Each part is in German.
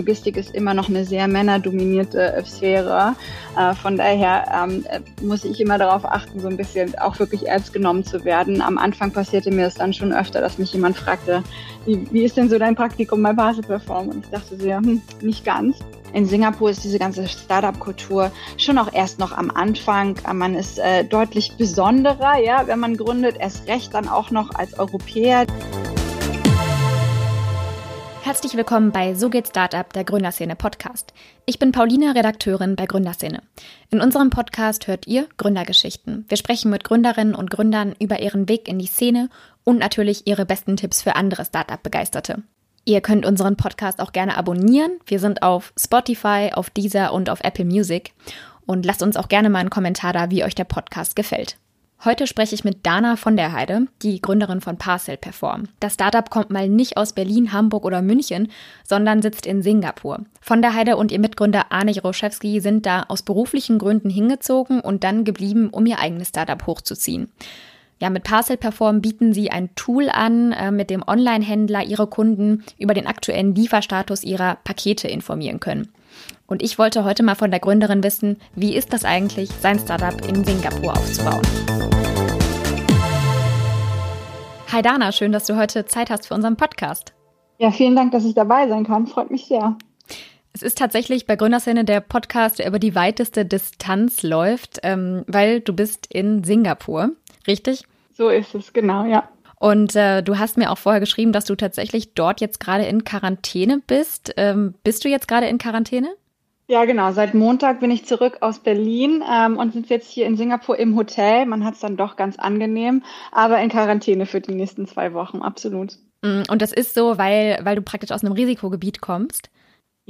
Logistik ist immer noch eine sehr männerdominierte äh, Sphäre. Äh, von daher ähm, äh, muss ich immer darauf achten, so ein bisschen auch wirklich ernst genommen zu werden. Am Anfang passierte mir das dann schon öfter, dass mich jemand fragte, wie, wie ist denn so dein Praktikum bei Basel Perform? Und ich dachte ja, hm, nicht ganz. In Singapur ist diese ganze Startup-Kultur schon auch erst noch am Anfang. Man ist äh, deutlich besonderer, ja, wenn man gründet, erst recht dann auch noch als Europäer. Herzlich willkommen bei So geht Startup, der Gründerszene Podcast. Ich bin Pauline, Redakteurin bei Gründerszene. In unserem Podcast hört ihr Gründergeschichten. Wir sprechen mit Gründerinnen und Gründern über ihren Weg in die Szene und natürlich ihre besten Tipps für andere Startup-Begeisterte. Ihr könnt unseren Podcast auch gerne abonnieren. Wir sind auf Spotify, auf Deezer und auf Apple Music. Und lasst uns auch gerne mal einen Kommentar da, wie euch der Podcast gefällt. Heute spreche ich mit Dana von der Heide, die Gründerin von Parcel Perform. Das Startup kommt mal nicht aus Berlin, Hamburg oder München, sondern sitzt in Singapur. Von der Heide und ihr Mitgründer Arne Jaroszewski sind da aus beruflichen Gründen hingezogen und dann geblieben, um ihr eigenes Startup hochzuziehen. Ja, mit Parcel Perform bieten sie ein Tool an, äh, mit dem Online-Händler ihre Kunden über den aktuellen Lieferstatus ihrer Pakete informieren können. Und ich wollte heute mal von der Gründerin wissen, wie ist das eigentlich, sein Startup in Singapur aufzubauen? Hi Dana, schön, dass du heute Zeit hast für unseren Podcast. Ja, vielen Dank, dass ich dabei sein kann. Freut mich sehr. Es ist tatsächlich bei Gründerszene der Podcast, der über die weiteste Distanz läuft, ähm, weil du bist in Singapur, richtig? So ist es, genau, ja. Und äh, du hast mir auch vorher geschrieben, dass du tatsächlich dort jetzt gerade in Quarantäne bist. Ähm, bist du jetzt gerade in Quarantäne? Ja, genau. Seit Montag bin ich zurück aus Berlin ähm, und sind jetzt hier in Singapur im Hotel. Man hat es dann doch ganz angenehm, aber in Quarantäne für die nächsten zwei Wochen, absolut. Mm, und das ist so, weil, weil du praktisch aus einem Risikogebiet kommst?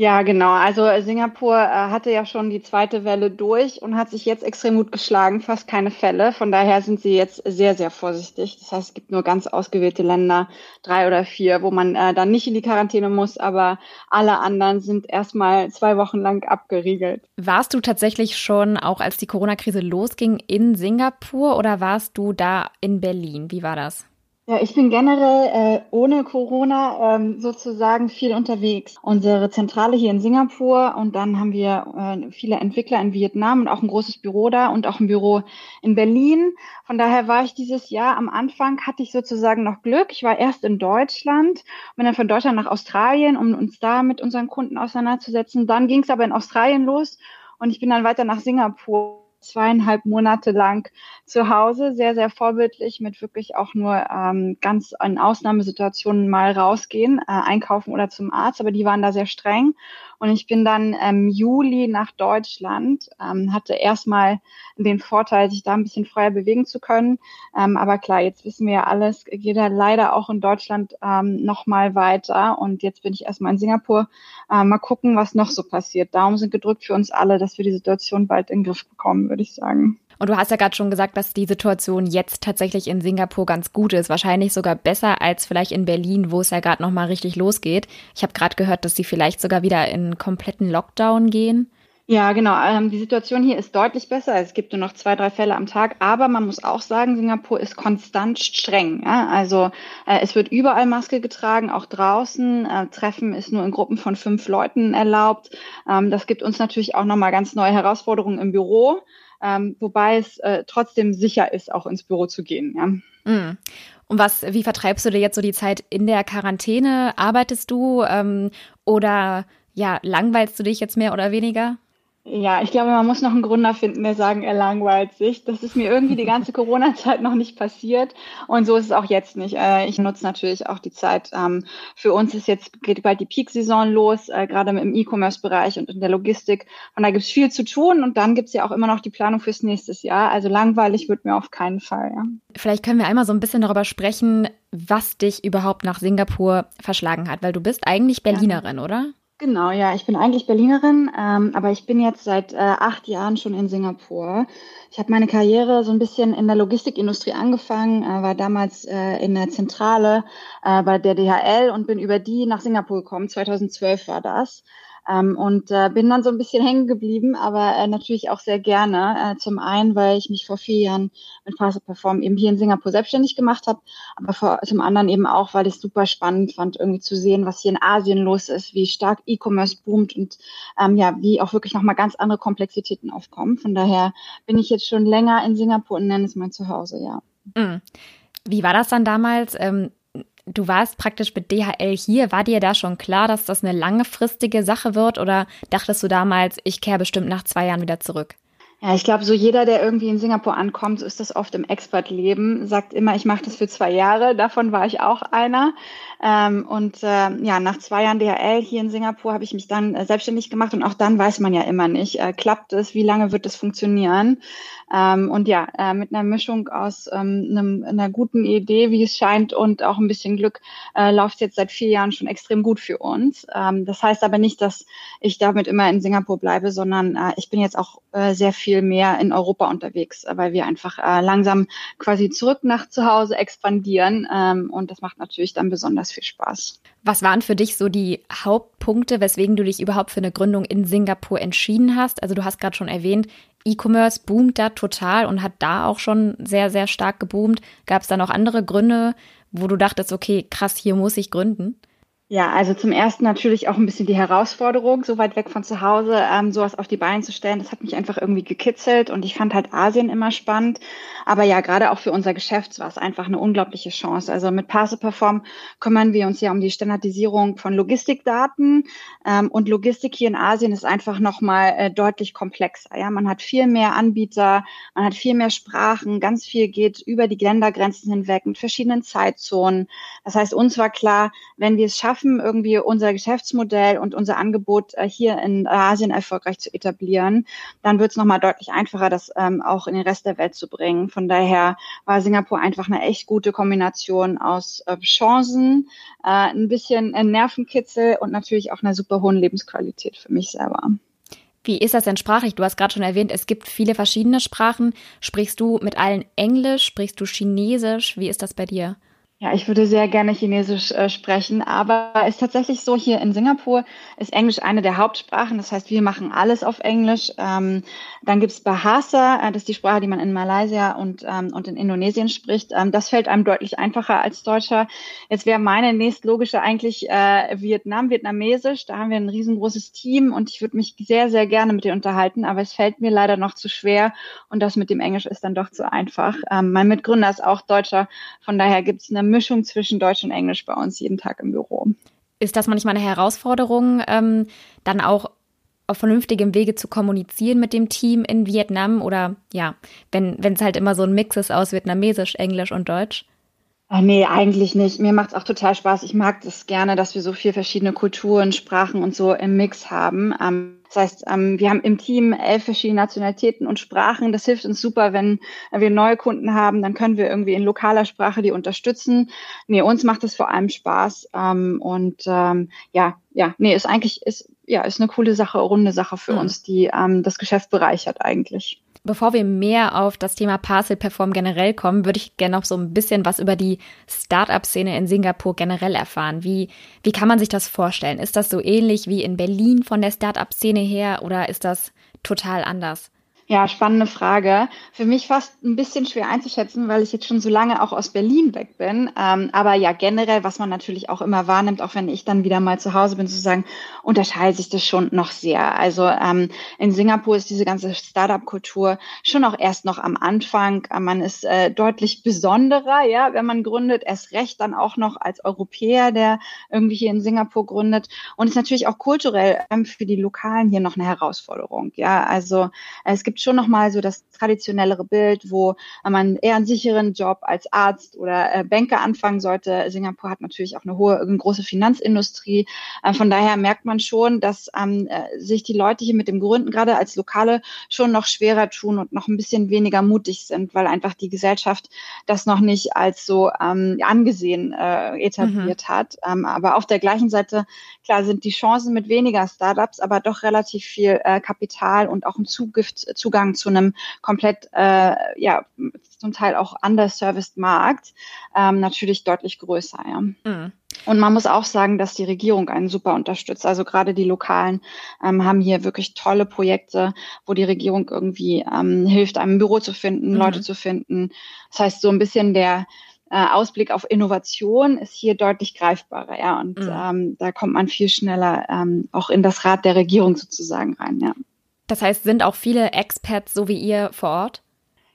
Ja, genau. Also Singapur äh, hatte ja schon die zweite Welle durch und hat sich jetzt extrem gut geschlagen, fast keine Fälle. Von daher sind sie jetzt sehr, sehr vorsichtig. Das heißt, es gibt nur ganz ausgewählte Länder, drei oder vier, wo man äh, dann nicht in die Quarantäne muss, aber alle anderen sind erstmal zwei Wochen lang abgeriegelt. Warst du tatsächlich schon, auch als die Corona-Krise losging, in Singapur oder warst du da in Berlin? Wie war das? Ja, ich bin generell äh, ohne Corona ähm, sozusagen viel unterwegs. Unsere Zentrale hier in Singapur und dann haben wir äh, viele Entwickler in Vietnam und auch ein großes Büro da und auch ein Büro in Berlin. Von daher war ich dieses Jahr am Anfang hatte ich sozusagen noch Glück. Ich war erst in Deutschland, bin dann von Deutschland nach Australien, um uns da mit unseren Kunden auseinanderzusetzen. Dann ging es aber in Australien los und ich bin dann weiter nach Singapur zweieinhalb Monate lang zu Hause, sehr, sehr vorbildlich, mit wirklich auch nur ähm, ganz in Ausnahmesituationen mal rausgehen, äh, einkaufen oder zum Arzt, aber die waren da sehr streng. Und ich bin dann im Juli nach Deutschland, ähm, hatte erstmal den Vorteil, sich da ein bisschen freier bewegen zu können. Ähm, aber klar, jetzt wissen wir ja alles, geht ja leider auch in Deutschland ähm, nochmal weiter. Und jetzt bin ich erstmal in Singapur. Äh, mal gucken, was noch so passiert. Daumen sind gedrückt für uns alle, dass wir die Situation bald in den Griff bekommen, würde ich sagen. Und du hast ja gerade schon gesagt, dass die Situation jetzt tatsächlich in Singapur ganz gut ist. Wahrscheinlich sogar besser als vielleicht in Berlin, wo es ja gerade nochmal richtig losgeht. Ich habe gerade gehört, dass sie vielleicht sogar wieder in kompletten Lockdown gehen. Ja, genau. Ähm, die Situation hier ist deutlich besser. Es gibt nur noch zwei, drei Fälle am Tag. Aber man muss auch sagen, Singapur ist konstant streng. Also äh, es wird überall Maske getragen, auch draußen. Äh, Treffen ist nur in Gruppen von fünf Leuten erlaubt. Ähm, das gibt uns natürlich auch nochmal ganz neue Herausforderungen im Büro ähm, wobei es äh, trotzdem sicher ist, auch ins Büro zu gehen. Ja. Mm. Und was, wie vertreibst du dir jetzt so die Zeit in der Quarantäne? Arbeitest du ähm, oder ja, langweilst du dich jetzt mehr oder weniger? Ja, ich glaube, man muss noch einen Gründer finden, der sagen, er langweilt sich. Das ist mir irgendwie die ganze Corona-Zeit noch nicht passiert. Und so ist es auch jetzt nicht. Äh, ich nutze natürlich auch die Zeit. Ähm, für uns ist jetzt, geht bald die Peak-Saison los, äh, gerade im E-Commerce-Bereich und in der Logistik. Und da gibt es viel zu tun. Und dann gibt es ja auch immer noch die Planung fürs nächste Jahr. Also langweilig wird mir auf keinen Fall. Ja. Vielleicht können wir einmal so ein bisschen darüber sprechen, was dich überhaupt nach Singapur verschlagen hat. Weil du bist eigentlich Berlinerin, ja. oder? Genau, ja, ich bin eigentlich Berlinerin, ähm, aber ich bin jetzt seit äh, acht Jahren schon in Singapur. Ich habe meine Karriere so ein bisschen in der Logistikindustrie angefangen, äh, war damals äh, in der Zentrale äh, bei der DHL und bin über die nach Singapur gekommen. 2012 war das. Ähm, und äh, bin dann so ein bisschen hängen geblieben, aber äh, natürlich auch sehr gerne. Äh, zum einen, weil ich mich vor vier Jahren mit Fast Perform eben hier in Singapur selbstständig gemacht habe, aber vor, zum anderen eben auch, weil ich es super spannend fand, irgendwie zu sehen, was hier in Asien los ist, wie stark E-Commerce boomt und ähm, ja, wie auch wirklich nochmal ganz andere Komplexitäten aufkommen. Von daher bin ich jetzt schon länger in Singapur und nenne es mein Zuhause, ja. Mhm. Wie war das dann damals? Ähm, du warst praktisch mit DHL hier. War dir da schon klar, dass das eine langfristige Sache wird oder dachtest du damals, ich kehre bestimmt nach zwei Jahren wieder zurück? Ja, ich glaube, so jeder, der irgendwie in Singapur ankommt, so ist das oft im Expert-Leben, sagt immer, ich mache das für zwei Jahre. Davon war ich auch einer. Ähm, und äh, ja, nach zwei Jahren DHL hier in Singapur habe ich mich dann äh, selbstständig gemacht und auch dann weiß man ja immer nicht, äh, klappt es, wie lange wird es funktionieren. Ähm, und ja, äh, mit einer Mischung aus ähm, einem, einer guten Idee, wie es scheint, und auch ein bisschen Glück, äh, läuft jetzt seit vier Jahren schon extrem gut für uns. Ähm, das heißt aber nicht, dass ich damit immer in Singapur bleibe, sondern äh, ich bin jetzt auch sehr viel mehr in Europa unterwegs, äh, weil wir einfach äh, langsam quasi zurück nach zu Hause expandieren. Ähm, und das macht natürlich dann besonders viel Spaß. Was waren für dich so die Hauptpunkte, weswegen du dich überhaupt für eine Gründung in Singapur entschieden hast? Also du hast gerade schon erwähnt, E-Commerce boomt da total und hat da auch schon sehr, sehr stark geboomt. Gab es da noch andere Gründe, wo du dachtest, okay, krass, hier muss ich gründen? Ja, also zum ersten natürlich auch ein bisschen die Herausforderung, so weit weg von zu Hause, ähm, sowas auf die Beine zu stellen. Das hat mich einfach irgendwie gekitzelt und ich fand halt Asien immer spannend. Aber ja, gerade auch für unser Geschäft war es einfach eine unglaubliche Chance. Also mit Parse Perform kümmern wir uns ja um die Standardisierung von Logistikdaten ähm, und Logistik hier in Asien ist einfach nochmal äh, deutlich komplexer. Ja, man hat viel mehr Anbieter, man hat viel mehr Sprachen, ganz viel geht über die Ländergrenzen hinweg mit verschiedenen Zeitzonen. Das heißt, uns war klar, wenn wir es schaffen, schaffen, irgendwie unser Geschäftsmodell und unser Angebot äh, hier in Asien erfolgreich zu etablieren, dann wird es nochmal deutlich einfacher, das ähm, auch in den Rest der Welt zu bringen. Von daher war Singapur einfach eine echt gute Kombination aus äh, Chancen, äh, ein bisschen äh, Nervenkitzel und natürlich auch einer super hohen Lebensqualität für mich selber. Wie ist das denn sprachlich? Du hast gerade schon erwähnt, es gibt viele verschiedene Sprachen. Sprichst du mit allen Englisch? Sprichst du Chinesisch? Wie ist das bei dir? Ja, ich würde sehr gerne Chinesisch äh, sprechen, aber es ist tatsächlich so, hier in Singapur ist Englisch eine der Hauptsprachen. Das heißt, wir machen alles auf Englisch. Ähm, dann gibt's Bahasa, äh, das ist die Sprache, die man in Malaysia und, ähm, und in Indonesien spricht. Ähm, das fällt einem deutlich einfacher als Deutscher. Jetzt wäre meine nächstlogische eigentlich äh, Vietnam, Vietnamesisch. Da haben wir ein riesengroßes Team und ich würde mich sehr, sehr gerne mit dir unterhalten, aber es fällt mir leider noch zu schwer und das mit dem Englisch ist dann doch zu einfach. Ähm, mein Mitgründer ist auch Deutscher, von daher gibt's eine Mischung zwischen Deutsch und Englisch bei uns jeden Tag im Büro. Ist das manchmal eine Herausforderung, ähm, dann auch auf vernünftigem Wege zu kommunizieren mit dem Team in Vietnam? Oder ja, wenn es halt immer so ein Mix ist aus Vietnamesisch, Englisch und Deutsch? Ah, nee, eigentlich nicht. Mir macht es auch total Spaß. Ich mag das gerne, dass wir so viele verschiedene Kulturen, Sprachen und so im Mix haben. Ähm, das heißt, ähm, wir haben im Team elf verschiedene Nationalitäten und Sprachen. Das hilft uns super, wenn wir neue Kunden haben, dann können wir irgendwie in lokaler Sprache die unterstützen. Nee, uns macht es vor allem Spaß. Ähm, und ähm, ja, ja, nee, ist eigentlich, ist, ja, ist eine coole Sache, runde Sache für mhm. uns, die ähm, das Geschäft bereichert eigentlich. Bevor wir mehr auf das Thema Parcel Perform generell kommen, würde ich gerne noch so ein bisschen was über die Startup-Szene in Singapur generell erfahren. Wie, wie kann man sich das vorstellen? Ist das so ähnlich wie in Berlin von der Startup-Szene her oder ist das total anders? Ja, spannende Frage. Für mich fast ein bisschen schwer einzuschätzen, weil ich jetzt schon so lange auch aus Berlin weg bin. Ähm, aber ja, generell, was man natürlich auch immer wahrnimmt, auch wenn ich dann wieder mal zu Hause bin, zu sagen, unterscheidet sich das schon noch sehr. Also ähm, in Singapur ist diese ganze Startup-Kultur schon auch erst noch am Anfang. Man ist äh, deutlich besonderer, ja, wenn man gründet. Erst recht dann auch noch als Europäer, der irgendwie hier in Singapur gründet. Und ist natürlich auch kulturell ähm, für die Lokalen hier noch eine Herausforderung. Ja, also es gibt schon nochmal so das traditionellere Bild, wo man eher einen sicheren Job als Arzt oder äh, Banker anfangen sollte. Singapur hat natürlich auch eine hohe, eine große Finanzindustrie. Äh, von daher merkt man schon, dass ähm, äh, sich die Leute hier mit dem Gründen gerade als Lokale schon noch schwerer tun und noch ein bisschen weniger mutig sind, weil einfach die Gesellschaft das noch nicht als so ähm, angesehen äh, etabliert mhm. hat. Ähm, aber auf der gleichen Seite, klar, sind die Chancen mit weniger Startups, aber doch relativ viel äh, Kapital und auch ein Zugift, Zugang zu einem komplett, äh, ja, zum Teil auch underserviced Markt, ähm, natürlich deutlich größer. Ja. Mhm. Und man muss auch sagen, dass die Regierung einen super unterstützt. Also gerade die Lokalen ähm, haben hier wirklich tolle Projekte, wo die Regierung irgendwie ähm, hilft, einem Büro zu finden, mhm. Leute zu finden. Das heißt, so ein bisschen der äh, Ausblick auf Innovation ist hier deutlich greifbarer, ja. Und mhm. ähm, da kommt man viel schneller ähm, auch in das Rad der Regierung sozusagen rein, ja. Das heißt, sind auch viele Experts so wie ihr vor Ort?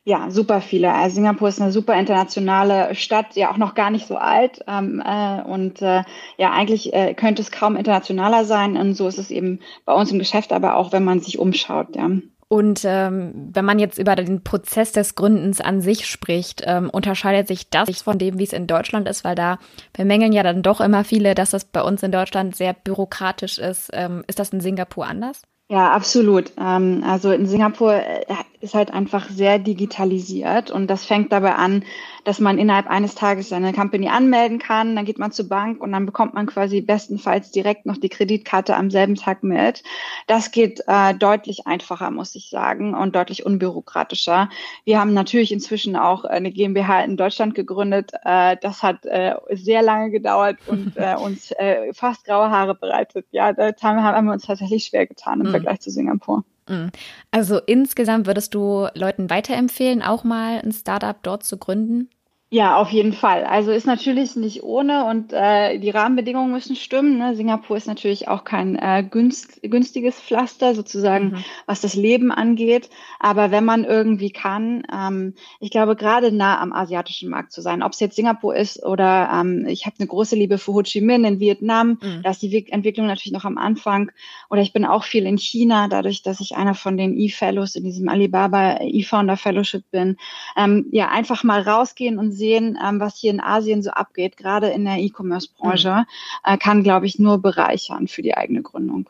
Ja, super viele. Also Singapur ist eine super internationale Stadt, ja auch noch gar nicht so alt. Ähm, äh, und äh, ja, eigentlich äh, könnte es kaum internationaler sein. Und so ist es eben bei uns im Geschäft, aber auch wenn man sich umschaut, ja. Und ähm, wenn man jetzt über den Prozess des Gründens an sich spricht, ähm, unterscheidet sich das von dem, wie es in Deutschland ist, weil da bemängeln ja dann doch immer viele, dass das bei uns in Deutschland sehr bürokratisch ist. Ähm, ist das in Singapur anders? Ja, absolut. Ähm, also in Singapur äh, ist halt einfach sehr digitalisiert und das fängt dabei an, dass man innerhalb eines Tages seine Company anmelden kann, dann geht man zur Bank und dann bekommt man quasi bestenfalls direkt noch die Kreditkarte am selben Tag mit. Das geht äh, deutlich einfacher, muss ich sagen, und deutlich unbürokratischer. Wir haben natürlich inzwischen auch eine GmbH in Deutschland gegründet. Äh, das hat äh, sehr lange gedauert und äh, uns äh, fast graue Haare bereitet. Ja, da haben wir uns tatsächlich schwer getan im mhm. Vergleich zu Singapur. Mhm. Also insgesamt würdest du Leuten weiterempfehlen, auch mal ein Startup dort zu gründen? Ja, auf jeden Fall. Also ist natürlich nicht ohne und äh, die Rahmenbedingungen müssen stimmen. Ne? Singapur ist natürlich auch kein äh, günst, günstiges Pflaster sozusagen, mhm. was das Leben angeht. Aber wenn man irgendwie kann, ähm, ich glaube gerade nah am asiatischen Markt zu sein, ob es jetzt Singapur ist oder ähm, ich habe eine große Liebe für Ho Chi Minh in Vietnam, mhm. da ist die Entwicklung natürlich noch am Anfang. Oder ich bin auch viel in China, dadurch, dass ich einer von den E-Fellows in diesem Alibaba E-Founder Fellowship bin. Ähm, ja, einfach mal rausgehen und sehen, ähm, was hier in Asien so abgeht, gerade in der E-Commerce-Branche, mhm. äh, kann, glaube ich, nur bereichern für die eigene Gründung.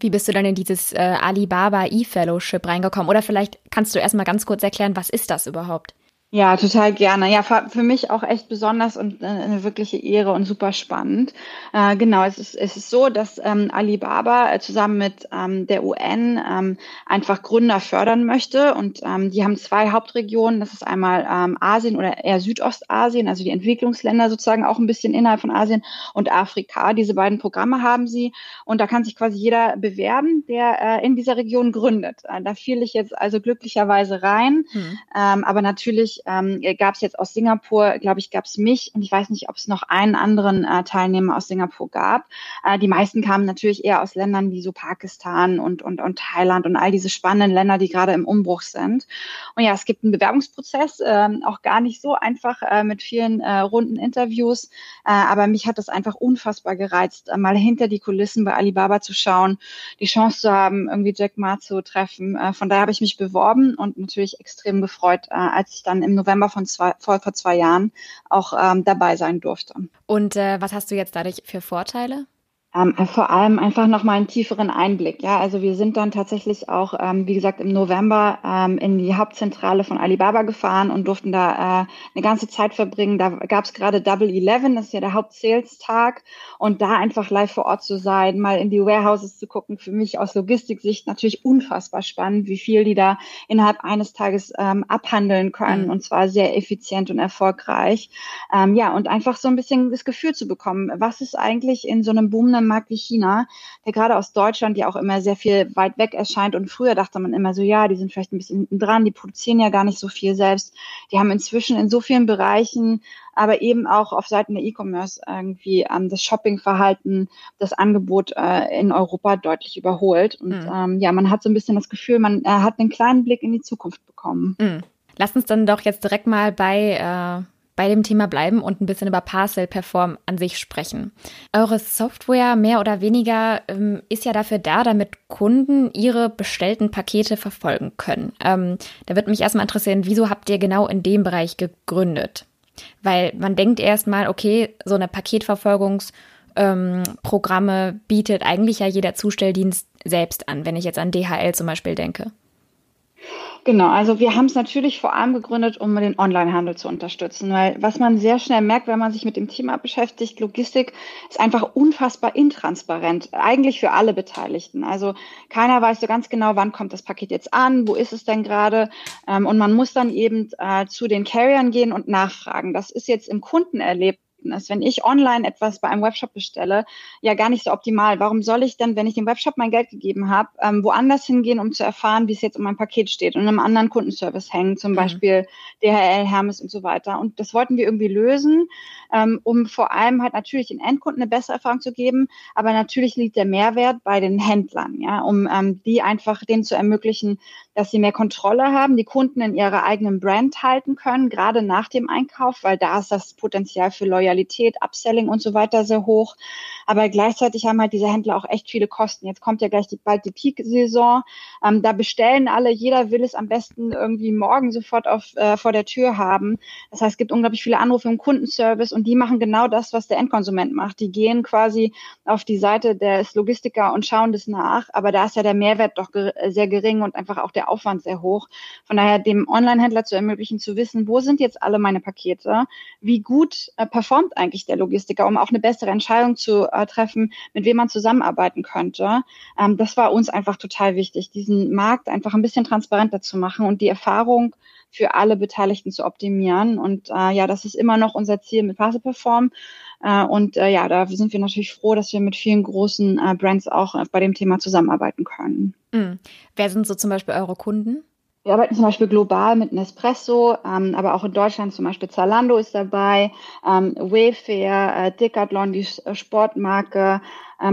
Wie bist du dann in dieses äh, Alibaba E-Fellowship reingekommen? Oder vielleicht kannst du erstmal ganz kurz erklären, was ist das überhaupt? Ja, total gerne. Ja, für mich auch echt besonders und äh, eine wirkliche Ehre und super spannend. Äh, genau, es ist, es ist so, dass ähm, Alibaba äh, zusammen mit ähm, der UN ähm, einfach Gründer fördern möchte. Und ähm, die haben zwei Hauptregionen. Das ist einmal ähm, Asien oder eher Südostasien, also die Entwicklungsländer sozusagen auch ein bisschen innerhalb von Asien und Afrika. Diese beiden Programme haben sie. Und da kann sich quasi jeder bewerben, der äh, in dieser Region gründet. Äh, da fiel ich jetzt also glücklicherweise rein. Mhm. Aber natürlich ähm, gab es jetzt aus Singapur, glaube ich, gab es mich und ich weiß nicht, ob es noch einen anderen äh, Teilnehmer aus Singapur gab. Äh, die meisten kamen natürlich eher aus Ländern wie so Pakistan und, und, und Thailand und all diese spannenden Länder, die gerade im Umbruch sind. Und ja, es gibt einen Bewerbungsprozess, äh, auch gar nicht so einfach äh, mit vielen äh, runden Interviews, äh, aber mich hat das einfach unfassbar gereizt, äh, mal hinter die Kulissen bei Alibaba zu schauen, die Chance zu haben, irgendwie Jack Ma zu treffen. Äh, von daher habe ich mich beworben und natürlich extrem gefreut, äh, als ich dann im November von zwei, vor, vor zwei Jahren auch ähm, dabei sein durfte. Und äh, was hast du jetzt dadurch für Vorteile? Ähm, vor allem einfach nochmal einen tieferen Einblick. Ja, also wir sind dann tatsächlich auch, ähm, wie gesagt, im November ähm, in die Hauptzentrale von Alibaba gefahren und durften da äh, eine ganze Zeit verbringen. Da gab es gerade Double Eleven, das ist ja der Hauptsales-Tag. Und da einfach live vor Ort zu sein, mal in die Warehouses zu gucken, für mich aus Logistiksicht natürlich unfassbar spannend, wie viel die da innerhalb eines Tages ähm, abhandeln können mhm. und zwar sehr effizient und erfolgreich. Ähm, ja, und einfach so ein bisschen das Gefühl zu bekommen, was ist eigentlich in so einem boomenden einem Markt wie China, der gerade aus Deutschland ja auch immer sehr viel weit weg erscheint. Und früher dachte man immer so, ja, die sind vielleicht ein bisschen hinten dran, die produzieren ja gar nicht so viel selbst. Die haben inzwischen in so vielen Bereichen aber eben auch auf Seiten der E-Commerce irgendwie ähm, das Shoppingverhalten, das Angebot äh, in Europa deutlich überholt. Und mhm. ähm, ja, man hat so ein bisschen das Gefühl, man äh, hat einen kleinen Blick in die Zukunft bekommen. Mhm. Lass uns dann doch jetzt direkt mal bei äh, bei dem Thema bleiben und ein bisschen über Parcel Perform an sich sprechen. Eure Software mehr oder weniger ähm, ist ja dafür da, damit Kunden ihre bestellten Pakete verfolgen können. Ähm, da würde mich erstmal interessieren, wieso habt ihr genau in dem Bereich gegründet? Weil man denkt erstmal, okay, so eine Paketverfolgungsprogramme ähm, bietet eigentlich ja jeder Zustelldienst selbst an, wenn ich jetzt an DHL zum Beispiel denke. Genau, also wir haben es natürlich vor allem gegründet, um den Onlinehandel zu unterstützen, weil was man sehr schnell merkt, wenn man sich mit dem Thema beschäftigt, Logistik ist einfach unfassbar intransparent, eigentlich für alle Beteiligten. Also keiner weiß so ganz genau, wann kommt das Paket jetzt an, wo ist es denn gerade ähm, und man muss dann eben äh, zu den Carriern gehen und nachfragen. Das ist jetzt im Kundenerlebnis Endkunden ist. Wenn ich online etwas bei einem Webshop bestelle, ja gar nicht so optimal. Warum soll ich denn, wenn ich dem Webshop mein Geld gegeben habe, ähm, woanders hingehen, um zu erfahren, wie es jetzt um mein Paket steht und in einem anderen Kundenservice hängen, zum mhm. Beispiel DHL, Hermes und so weiter. Und das wollten wir irgendwie lösen, ähm, um vor allem halt natürlich den Endkunden eine bessere Erfahrung zu geben, aber natürlich liegt der Mehrwert bei den Händlern, ja, um ähm, die einfach denen zu ermöglichen, dass sie mehr Kontrolle haben, die Kunden in ihrer eigenen Brand halten können, gerade nach dem Einkauf, weil da ist das Potenzial für Loyalität, Upselling und so weiter sehr hoch. Aber gleichzeitig haben halt diese Händler auch echt viele Kosten. Jetzt kommt ja gleich die, bald die Peak-Saison. Ähm, da bestellen alle, jeder will es am besten irgendwie morgen sofort auf, äh, vor der Tür haben. Das heißt, es gibt unglaublich viele Anrufe im Kundenservice und die machen genau das, was der Endkonsument macht. Die gehen quasi auf die Seite des Logistiker und schauen das nach. Aber da ist ja der Mehrwert doch sehr gering und einfach auch der Aufwand sehr hoch. Von daher dem Online-Händler zu ermöglichen, zu wissen, wo sind jetzt alle meine Pakete? Wie gut äh, performt eigentlich der Logistiker, um auch eine bessere Entscheidung zu äh, treffen, mit wem man zusammenarbeiten könnte. Ähm, das war uns einfach total wichtig, diesen Markt einfach ein bisschen transparenter zu machen und die Erfahrung für alle Beteiligten zu optimieren. Und äh, ja, das ist immer noch unser Ziel mit Passe Perform. Äh, und äh, ja, da sind wir natürlich froh, dass wir mit vielen großen äh, Brands auch äh, bei dem Thema zusammenarbeiten können. Mhm. Wer sind so zum Beispiel eure Kunden? Wir arbeiten zum Beispiel global mit Nespresso, ähm, aber auch in Deutschland zum Beispiel Zalando ist dabei, ähm, Wayfair, äh, Decathlon, die Sportmarke,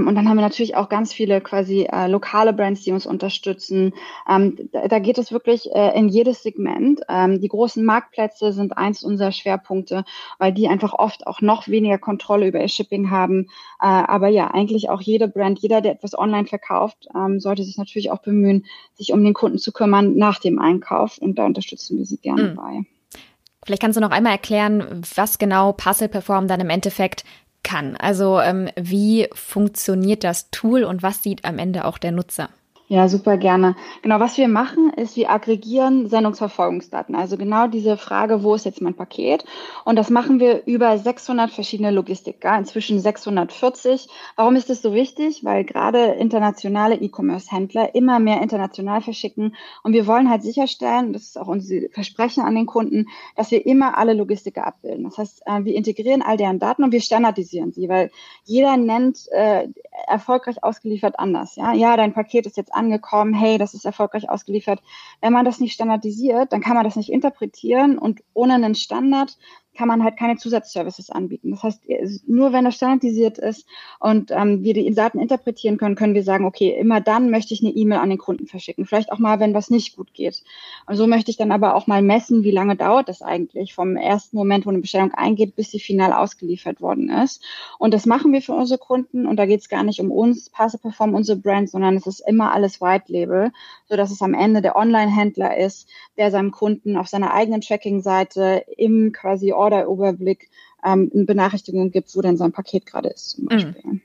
und dann haben wir natürlich auch ganz viele quasi äh, lokale Brands, die uns unterstützen. Ähm, da, da, geht es wirklich äh, in jedes Segment. Ähm, die großen Marktplätze sind eins unserer Schwerpunkte, weil die einfach oft auch noch weniger Kontrolle über ihr Shipping haben. Äh, aber ja, eigentlich auch jede Brand, jeder, der etwas online verkauft, ähm, sollte sich natürlich auch bemühen, sich um den Kunden zu kümmern nach dem Einkauf. Und da unterstützen wir sie gerne mhm. bei. Vielleicht kannst du noch einmal erklären, was genau Puzzle Perform dann im Endeffekt kann. Also ähm, wie funktioniert das Tool und was sieht am Ende auch der Nutzer? Ja, super gerne. Genau, was wir machen, ist, wir aggregieren Sendungsverfolgungsdaten. Also genau diese Frage, wo ist jetzt mein Paket? Und das machen wir über 600 verschiedene Logistiker, inzwischen 640. Warum ist das so wichtig? Weil gerade internationale E-Commerce-Händler immer mehr international verschicken. Und wir wollen halt sicherstellen, das ist auch unser Versprechen an den Kunden, dass wir immer alle Logistiker abbilden. Das heißt, äh, wir integrieren all deren Daten und wir standardisieren sie, weil jeder nennt äh, erfolgreich ausgeliefert anders. Ja, ja, dein Paket ist jetzt angekommen, hey, das ist erfolgreich ausgeliefert. Wenn man das nicht standardisiert, dann kann man das nicht interpretieren und ohne einen Standard kann man halt keine Zusatzservices anbieten. Das heißt, nur wenn das standardisiert ist und ähm, wir die Daten interpretieren können, können wir sagen, okay, immer dann möchte ich eine E-Mail an den Kunden verschicken. Vielleicht auch mal, wenn was nicht gut geht. Und so möchte ich dann aber auch mal messen, wie lange dauert das eigentlich vom ersten Moment, wo eine Bestellung eingeht, bis sie final ausgeliefert worden ist. Und das machen wir für unsere Kunden. Und da geht es gar nicht um uns, Passe Perform, unsere Brand, sondern es ist immer alles White Label, sodass es am Ende der Online-Händler ist, der seinem Kunden auf seiner eigenen Tracking-Seite im quasi Order-Überblick ähm, eine Benachrichtigung gibt, wo denn sein Paket gerade ist zum mhm. Beispiel. Mhm.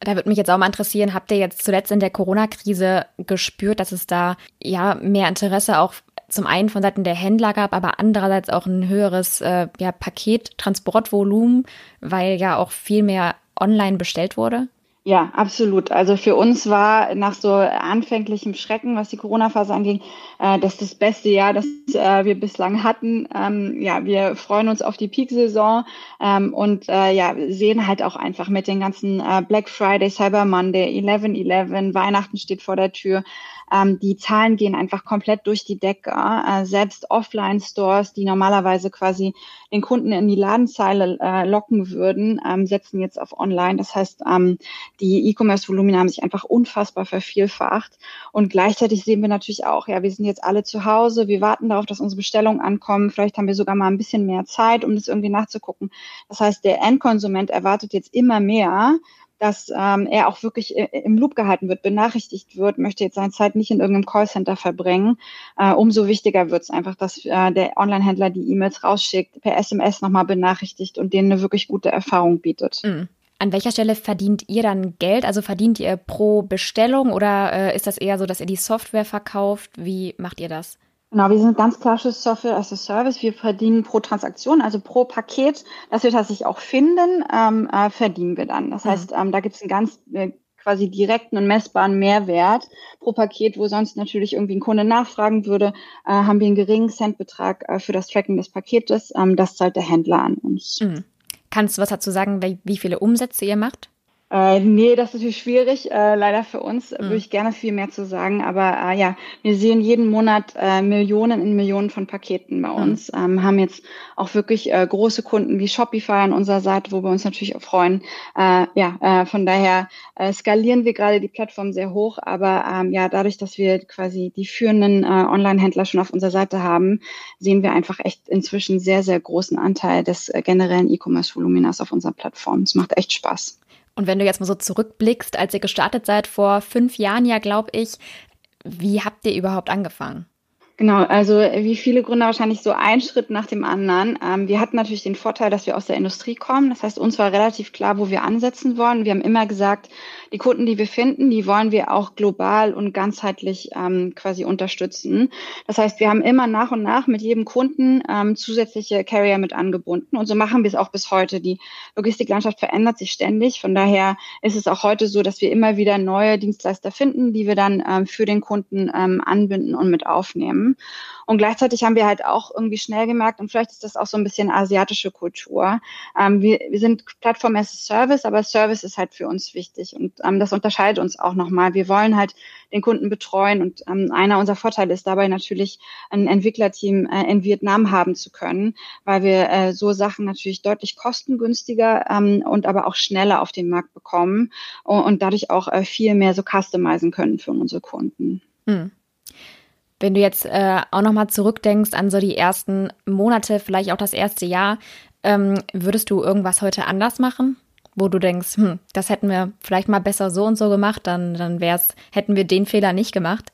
Da würde mich jetzt auch mal interessieren, habt ihr jetzt zuletzt in der Corona-Krise gespürt, dass es da ja mehr Interesse auch zum einen von Seiten der Händler gab, aber andererseits auch ein höheres äh, ja, Paket-Transportvolumen, weil ja auch viel mehr online bestellt wurde? Ja, absolut. Also für uns war nach so anfänglichem Schrecken, was die Corona-Phase anging, äh, das das beste Jahr, das äh, wir bislang hatten. Ähm, ja, wir freuen uns auf die Peak-Saison ähm, und äh, ja, sehen halt auch einfach mit den ganzen äh, Black Friday, Cyber Monday, 11-11, Weihnachten steht vor der Tür. Ähm, die Zahlen gehen einfach komplett durch die Decke. Äh, selbst Offline-Stores, die normalerweise quasi den Kunden in die Ladenzeile äh, locken würden, ähm, setzen jetzt auf Online. Das heißt, ähm, die E-Commerce-Volumina haben sich einfach unfassbar vervielfacht. Und gleichzeitig sehen wir natürlich auch, ja, wir sind jetzt alle zu Hause, wir warten darauf, dass unsere Bestellungen ankommen. Vielleicht haben wir sogar mal ein bisschen mehr Zeit, um das irgendwie nachzugucken. Das heißt, der Endkonsument erwartet jetzt immer mehr dass ähm, er auch wirklich im Loop gehalten wird, benachrichtigt wird, möchte jetzt seine Zeit nicht in irgendeinem Callcenter verbringen. Äh, umso wichtiger wird es einfach, dass äh, der Online-Händler die E-Mails rausschickt, per SMS nochmal benachrichtigt und denen eine wirklich gute Erfahrung bietet. Mhm. An welcher Stelle verdient ihr dann Geld? Also verdient ihr pro Bestellung oder äh, ist das eher so, dass ihr die Software verkauft? Wie macht ihr das? Genau, wir sind ganz klassisches Software as a Service. Wir verdienen pro Transaktion, also pro Paket, das wir tatsächlich auch finden, ähm, äh, verdienen wir dann. Das mhm. heißt, ähm, da gibt es einen ganz äh, quasi direkten und messbaren Mehrwert pro Paket, wo sonst natürlich irgendwie ein Kunde nachfragen würde, äh, haben wir einen geringen Centbetrag äh, für das Tracking des Paketes. Ähm, das zahlt der Händler an uns. Mhm. Kannst du was dazu sagen, wie viele Umsätze ihr macht? Äh, nee, das ist natürlich schwierig, äh, leider für uns. Mhm. Würde ich gerne viel mehr zu sagen. Aber äh, ja, wir sehen jeden Monat äh, Millionen in Millionen von Paketen bei mhm. uns. Mhm. Ähm, haben jetzt auch wirklich äh, große Kunden wie Shopify an unserer Seite, wo wir uns natürlich auch freuen. Äh, ja, äh, von daher äh, skalieren wir gerade die Plattform sehr hoch. Aber ähm, ja, dadurch, dass wir quasi die führenden äh, Online-Händler schon auf unserer Seite haben, sehen wir einfach echt inzwischen sehr, sehr großen Anteil des äh, generellen E-Commerce-Voluminas auf unserer Plattform. Es macht echt Spaß. Und wenn du jetzt mal so zurückblickst, als ihr gestartet seid, vor fünf Jahren ja, glaube ich, wie habt ihr überhaupt angefangen? Genau, also wie viele Gründer wahrscheinlich so ein Schritt nach dem anderen. Ähm, wir hatten natürlich den Vorteil, dass wir aus der Industrie kommen. Das heißt, uns war relativ klar, wo wir ansetzen wollen. Wir haben immer gesagt, die Kunden, die wir finden, die wollen wir auch global und ganzheitlich ähm, quasi unterstützen. Das heißt, wir haben immer nach und nach mit jedem Kunden ähm, zusätzliche Carrier mit angebunden. Und so machen wir es auch bis heute. Die Logistiklandschaft verändert sich ständig. Von daher ist es auch heute so, dass wir immer wieder neue Dienstleister finden, die wir dann ähm, für den Kunden ähm, anbinden und mit aufnehmen. Und gleichzeitig haben wir halt auch irgendwie schnell gemerkt, und vielleicht ist das auch so ein bisschen asiatische Kultur. Ähm, wir, wir sind Plattform as a Service, aber Service ist halt für uns wichtig. Und ähm, das unterscheidet uns auch nochmal. Wir wollen halt den Kunden betreuen. Und ähm, einer unserer Vorteile ist dabei natürlich, ein Entwicklerteam äh, in Vietnam haben zu können, weil wir äh, so Sachen natürlich deutlich kostengünstiger ähm, und aber auch schneller auf den Markt bekommen und, und dadurch auch äh, viel mehr so customizen können für unsere Kunden. Mhm. Wenn du jetzt äh, auch nochmal zurückdenkst an so die ersten Monate, vielleicht auch das erste Jahr, ähm, würdest du irgendwas heute anders machen? Wo du denkst, hm, das hätten wir vielleicht mal besser so und so gemacht, dann, dann wär's, hätten wir den Fehler nicht gemacht?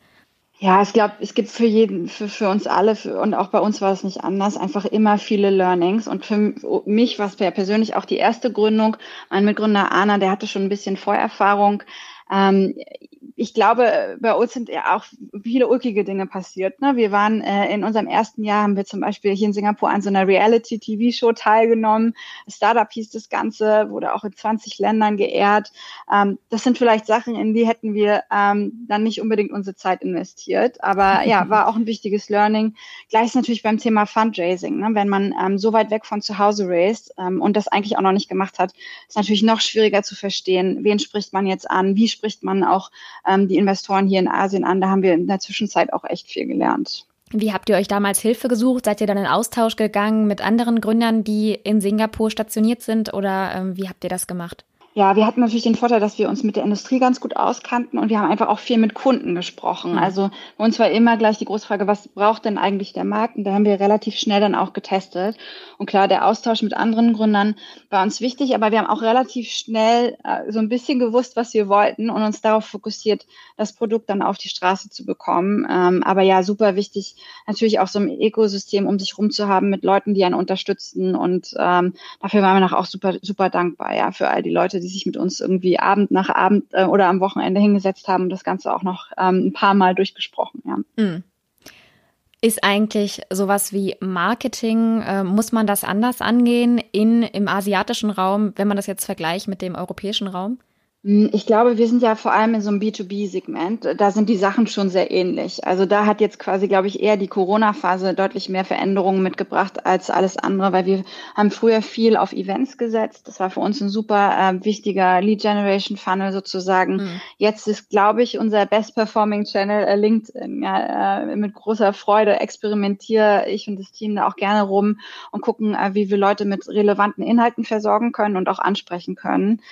Ja, ich glaube, es gibt für jeden, für, für uns alle, für, und auch bei uns war es nicht anders, einfach immer viele Learnings. Und für mich war es persönlich auch die erste Gründung. Mein Mitgründer Anna, der hatte schon ein bisschen Vorerfahrung. Ähm, ich glaube, bei uns sind ja auch viele ulkige Dinge passiert. Ne? Wir waren äh, in unserem ersten Jahr, haben wir zum Beispiel hier in Singapur an so einer Reality-TV-Show teilgenommen. Startup hieß das Ganze, wurde auch in 20 Ländern geehrt. Ähm, das sind vielleicht Sachen, in die hätten wir ähm, dann nicht unbedingt unsere Zeit investiert. Aber ja, war auch ein wichtiges Learning. Gleich natürlich beim Thema Fundraising. Ne? Wenn man ähm, so weit weg von zu Hause raised ähm, und das eigentlich auch noch nicht gemacht hat, ist natürlich noch schwieriger zu verstehen, wen spricht man jetzt an, wie spricht man auch ähm, die Investoren hier in Asien an. Da haben wir in der Zwischenzeit auch echt viel gelernt. Wie habt ihr euch damals Hilfe gesucht? Seid ihr dann in Austausch gegangen mit anderen Gründern, die in Singapur stationiert sind oder ähm, wie habt ihr das gemacht? Ja, wir hatten natürlich den Vorteil, dass wir uns mit der Industrie ganz gut auskannten und wir haben einfach auch viel mit Kunden gesprochen. Mhm. Also bei uns war immer gleich die große Frage, was braucht denn eigentlich der Markt? Und da haben wir relativ schnell dann auch getestet. Und klar, der Austausch mit anderen Gründern war uns wichtig, aber wir haben auch relativ schnell äh, so ein bisschen gewusst, was wir wollten und uns darauf fokussiert, das Produkt dann auf die Straße zu bekommen. Ähm, aber ja, super wichtig, natürlich auch so ein Ökosystem um sich rum zu haben mit Leuten, die einen unterstützen. Und ähm, dafür waren wir auch super, super dankbar, ja, für all die Leute, die sich mit uns irgendwie Abend nach Abend äh, oder am Wochenende hingesetzt haben und das Ganze auch noch ähm, ein paar Mal durchgesprochen, ja. Mhm. Ist eigentlich sowas wie Marketing, äh, muss man das anders angehen in, im asiatischen Raum, wenn man das jetzt vergleicht mit dem europäischen Raum? Hm, ich glaube, wir sind ja vor allem in so einem B2B-Segment. Da sind die Sachen schon sehr ähnlich. Also da hat jetzt quasi, glaube ich, eher die Corona-Phase deutlich mehr Veränderungen mitgebracht als alles andere, weil wir haben früher viel auf Events gesetzt. Das war für uns ein super äh, wichtiger Lead-Generation-Funnel sozusagen. Mhm. Jetzt ist, glaube ich, unser best-performing-Channel äh, LinkedIn. Ja, äh, mit großer Freude experimentiere ich und das Team da auch gerne rum und gucken, äh, wie wir Leute mit relevanten Inhalten versorgen können und auch ansprechen können.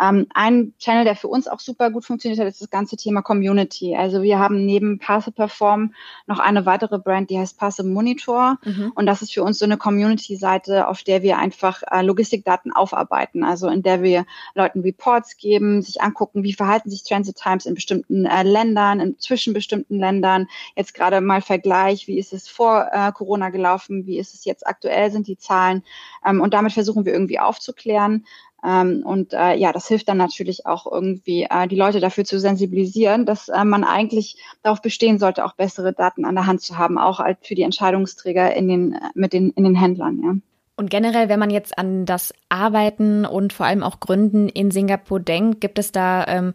Ähm, ein Channel, der für uns auch super gut funktioniert hat, ist das ganze Thema Community. Also wir haben neben Passe Perform noch eine weitere Brand, die heißt Passe Monitor. Mhm. Und das ist für uns so eine Community-Seite, auf der wir einfach äh, Logistikdaten aufarbeiten. Also in der wir Leuten Reports geben, sich angucken, wie verhalten sich Transit Times in bestimmten äh, Ländern, in, zwischen bestimmten Ländern. Jetzt gerade mal Vergleich, wie ist es vor äh, Corona gelaufen, wie ist es jetzt aktuell, sind die Zahlen. Ähm, und damit versuchen wir irgendwie aufzuklären. Ähm, und äh, ja, das hilft dann natürlich auch irgendwie, äh, die Leute dafür zu sensibilisieren, dass äh, man eigentlich darauf bestehen sollte, auch bessere Daten an der Hand zu haben, auch halt für die Entscheidungsträger in den, mit den, in den Händlern, ja. Und generell, wenn man jetzt an das Arbeiten und vor allem auch Gründen in Singapur denkt, gibt es da, ähm,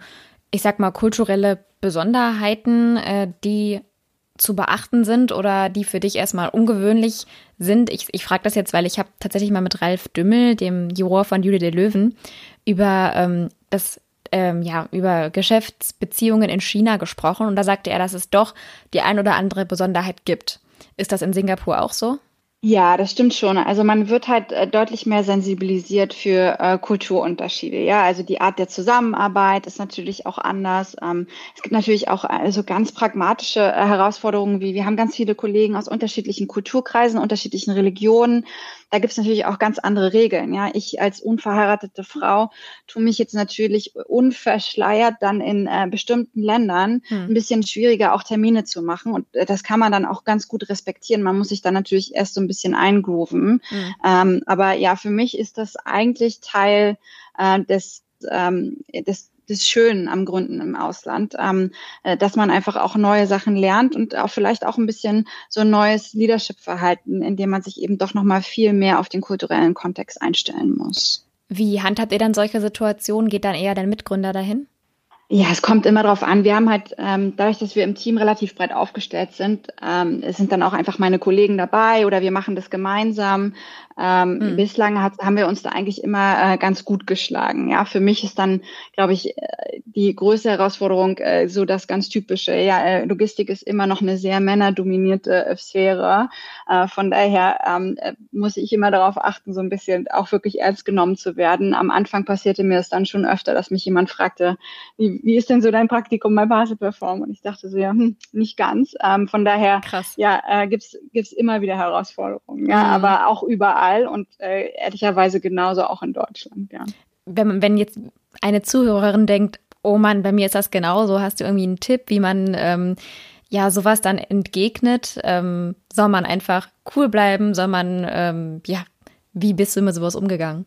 ich sag mal, kulturelle Besonderheiten, äh, die zu beachten sind oder die für dich erstmal ungewöhnlich sind? Ich, ich frage das jetzt, weil ich habe tatsächlich mal mit Ralf Dümmel, dem Juror von Julie de Löwen, über ähm, das ähm, ja, über Geschäftsbeziehungen in China gesprochen und da sagte er, dass es doch die ein oder andere Besonderheit gibt. Ist das in Singapur auch so? Ja, das stimmt schon. Also man wird halt äh, deutlich mehr sensibilisiert für äh, Kulturunterschiede. Ja, also die Art der Zusammenarbeit ist natürlich auch anders. Ähm, es gibt natürlich auch also ganz pragmatische äh, Herausforderungen, wie wir haben ganz viele Kollegen aus unterschiedlichen Kulturkreisen, unterschiedlichen Religionen. Da gibt es natürlich auch ganz andere Regeln. Ja, ich als unverheiratete Frau tue mich jetzt natürlich unverschleiert dann in äh, bestimmten Ländern hm. ein bisschen schwieriger auch Termine zu machen. Und äh, das kann man dann auch ganz gut respektieren. Man muss sich dann natürlich erst so ein bisschen eingrooven. Mhm. Ähm, aber ja, für mich ist das eigentlich Teil äh, des, ähm, des des Schönen am Gründen im Ausland, ähm, äh, dass man einfach auch neue Sachen lernt und auch vielleicht auch ein bisschen so ein neues Leadership-Verhalten, in dem man sich eben doch nochmal viel mehr auf den kulturellen Kontext einstellen muss. Wie handhabt ihr dann solche Situationen? Geht dann eher dein Mitgründer dahin? Ja, es kommt immer darauf an. Wir haben halt, ähm, dadurch, dass wir im Team relativ breit aufgestellt sind, ähm, es sind dann auch einfach meine Kollegen dabei oder wir machen das gemeinsam. Ähm, mhm. Bislang hat, haben wir uns da eigentlich immer äh, ganz gut geschlagen. Ja, für mich ist dann, glaube ich, äh, die größte Herausforderung äh, so das ganz typische. Ja, äh, Logistik ist immer noch eine sehr männerdominierte äh, Sphäre. Äh, von daher ähm, äh, muss ich immer darauf achten, so ein bisschen auch wirklich ernst genommen zu werden. Am Anfang passierte mir es dann schon öfter, dass mich jemand fragte, wie, wie ist denn so dein Praktikum bei Basel Perform? Und ich dachte so, ja, hm, nicht ganz. Ähm, von daher, Krass. ja, äh, gibt's gibt's immer wieder Herausforderungen. Ja, mhm. aber auch überall überall und äh, ehrlicherweise genauso auch in Deutschland, ja. Wenn, wenn jetzt eine Zuhörerin denkt, oh Mann, bei mir ist das genauso, hast du irgendwie einen Tipp, wie man ähm, ja sowas dann entgegnet? Ähm, soll man einfach cool bleiben? Soll man, ähm, ja, wie bist du mit sowas umgegangen?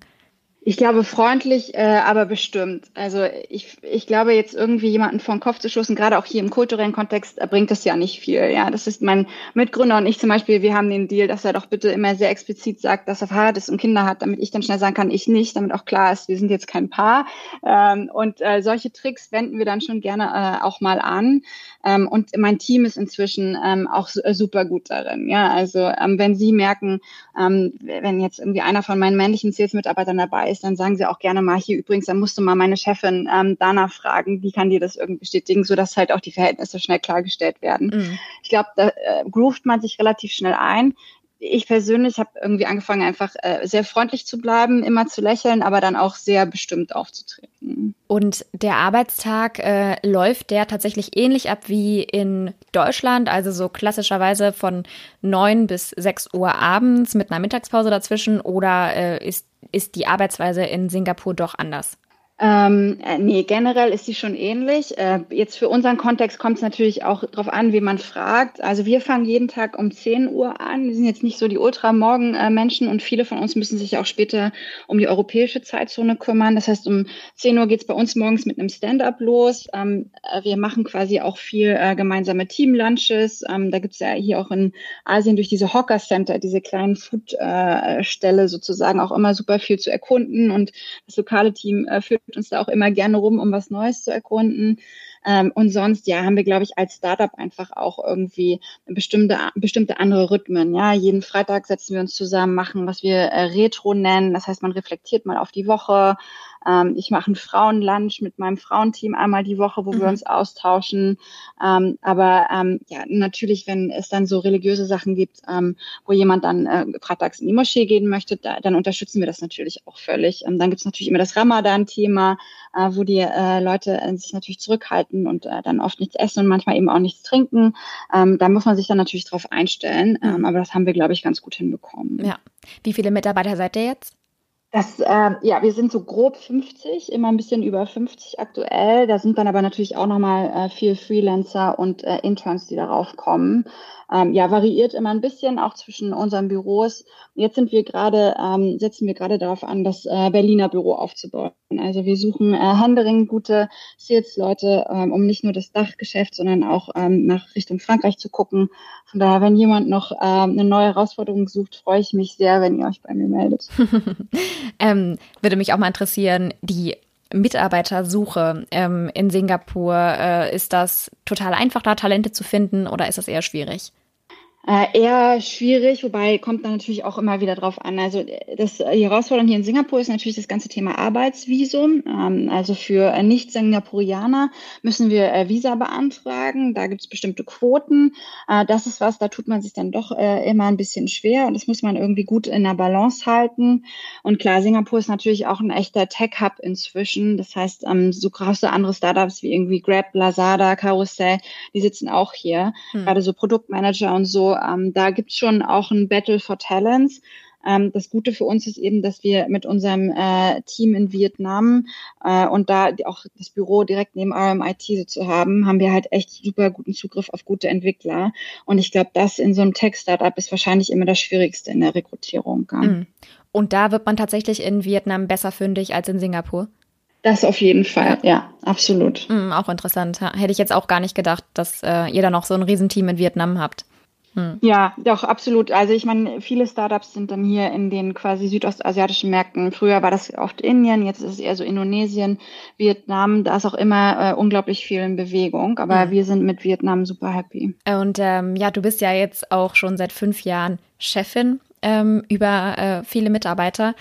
Ich glaube freundlich, äh, aber bestimmt. Also ich, ich glaube jetzt irgendwie jemanden vor den Kopf zu stoßen, gerade auch hier im kulturellen Kontext, äh, bringt das ja nicht viel. Ja, das ist mein Mitgründer und ich zum Beispiel. Wir haben den Deal, dass er doch bitte immer sehr explizit sagt, dass er verheiratet ist und Kinder hat, damit ich dann schnell sagen kann, ich nicht, damit auch klar ist, wir sind jetzt kein Paar. Ähm, und äh, solche Tricks wenden wir dann schon gerne äh, auch mal an. Ähm, und mein Team ist inzwischen ähm, auch äh, super gut darin. Ja, also ähm, wenn Sie merken, ähm, wenn jetzt irgendwie einer von meinen männlichen Sales-Mitarbeitern dabei ist, dann sagen Sie auch gerne mal hier übrigens, dann musst du mal meine Chefin ähm, danach fragen, die kann dir das irgendwie bestätigen, sodass halt auch die Verhältnisse schnell klargestellt werden. Mhm. Ich glaube, da äh, groovt man sich relativ schnell ein ich persönlich habe irgendwie angefangen, einfach äh, sehr freundlich zu bleiben, immer zu lächeln, aber dann auch sehr bestimmt aufzutreten. Und der Arbeitstag äh, läuft der tatsächlich ähnlich ab wie in Deutschland, also so klassischerweise von neun bis sechs Uhr abends mit einer Mittagspause dazwischen oder äh, ist, ist die Arbeitsweise in Singapur doch anders? Ähm, äh, nee, generell ist sie schon ähnlich. Äh, jetzt für unseren Kontext kommt es natürlich auch darauf an, wie man fragt. Also wir fangen jeden Tag um 10 Uhr an. Wir sind jetzt nicht so die Ultramorgen-Menschen und viele von uns müssen sich auch später um die europäische Zeitzone kümmern. Das heißt, um 10 Uhr geht's bei uns morgens mit einem Stand-up los. Ähm, äh, wir machen quasi auch viel äh, gemeinsame Team-Lunches. Ähm, da gibt's ja hier auch in Asien durch diese Hawker Center, diese kleinen Food-Ställe sozusagen auch immer super viel zu erkunden und das lokale Team äh, führt uns da auch immer gerne rum, um was Neues zu erkunden. Ähm, und sonst, ja, haben wir, glaube ich, als Startup einfach auch irgendwie bestimmte, bestimmte andere Rhythmen. Ja, jeden Freitag setzen wir uns zusammen, machen, was wir äh, Retro nennen. Das heißt, man reflektiert mal auf die Woche, ähm, ich mache einen Frauenlunch mit meinem Frauenteam einmal die Woche, wo mhm. wir uns austauschen. Ähm, aber ähm, ja, natürlich, wenn es dann so religiöse Sachen gibt, ähm, wo jemand dann äh, freitags in die Moschee gehen möchte, da, dann unterstützen wir das natürlich auch völlig. Ähm, dann gibt es natürlich immer das Ramadan-Thema, äh, wo die äh, Leute äh, sich natürlich zurückhalten und äh, dann oft nichts essen und manchmal eben auch nichts trinken. Ähm, da muss man sich dann natürlich drauf einstellen. Mhm. Aber das haben wir, glaube ich, ganz gut hinbekommen. Ja. Wie viele Mitarbeiter seid ihr jetzt? Das, äh, ja, wir sind so grob 50, immer ein bisschen über 50 aktuell. Da sind dann aber natürlich auch nochmal äh, viel Freelancer und äh, Interns, die darauf kommen ähm, ja, variiert immer ein bisschen, auch zwischen unseren Büros. Jetzt sind wir gerade, ähm, setzen wir gerade darauf an, das äh, Berliner Büro aufzubauen. Also wir suchen äh, händeringend gute Sales-Leute, ähm, um nicht nur das Dachgeschäft, sondern auch ähm, nach Richtung Frankreich zu gucken. Von daher, wenn jemand noch ähm, eine neue Herausforderung sucht, freue ich mich sehr, wenn ihr euch bei mir meldet. ähm, würde mich auch mal interessieren, die Mitarbeitersuche ähm, in Singapur? Äh, ist das total einfach, da Talente zu finden oder ist das eher schwierig? Äh, eher schwierig, wobei kommt dann natürlich auch immer wieder drauf an. Also das, die Herausforderung hier in Singapur ist natürlich das ganze Thema Arbeitsvisum. Ähm, also für Nicht-Singapurianer müssen wir äh, Visa beantragen. Da gibt es bestimmte Quoten. Äh, das ist was, da tut man sich dann doch äh, immer ein bisschen schwer und das muss man irgendwie gut in der Balance halten. Und klar, Singapur ist natürlich auch ein echter Tech-Hub inzwischen. Das heißt, ähm, so große andere Startups wie irgendwie Grab, Lazada, Carousel, die sitzen auch hier. Hm. Gerade so Produktmanager und so ähm, da gibt es schon auch ein Battle for Talents. Ähm, das Gute für uns ist eben, dass wir mit unserem äh, Team in Vietnam äh, und da auch das Büro direkt neben RMIT so zu haben, haben wir halt echt super guten Zugriff auf gute Entwickler. Und ich glaube, das in so einem Tech-Startup ist wahrscheinlich immer das Schwierigste in der Rekrutierung. Ja. Mhm. Und da wird man tatsächlich in Vietnam besser fündig als in Singapur? Das auf jeden Fall, ja, ja absolut. Mhm, auch interessant. Hätte ich jetzt auch gar nicht gedacht, dass äh, ihr da noch so ein Riesenteam in Vietnam habt. Hm. Ja, doch, absolut. Also ich meine, viele Startups sind dann hier in den quasi südostasiatischen Märkten. Früher war das oft Indien, jetzt ist es eher so Indonesien, Vietnam. Da ist auch immer äh, unglaublich viel in Bewegung. Aber mhm. wir sind mit Vietnam super happy. Und ähm, ja, du bist ja jetzt auch schon seit fünf Jahren Chefin ähm, über äh, viele Mitarbeiter.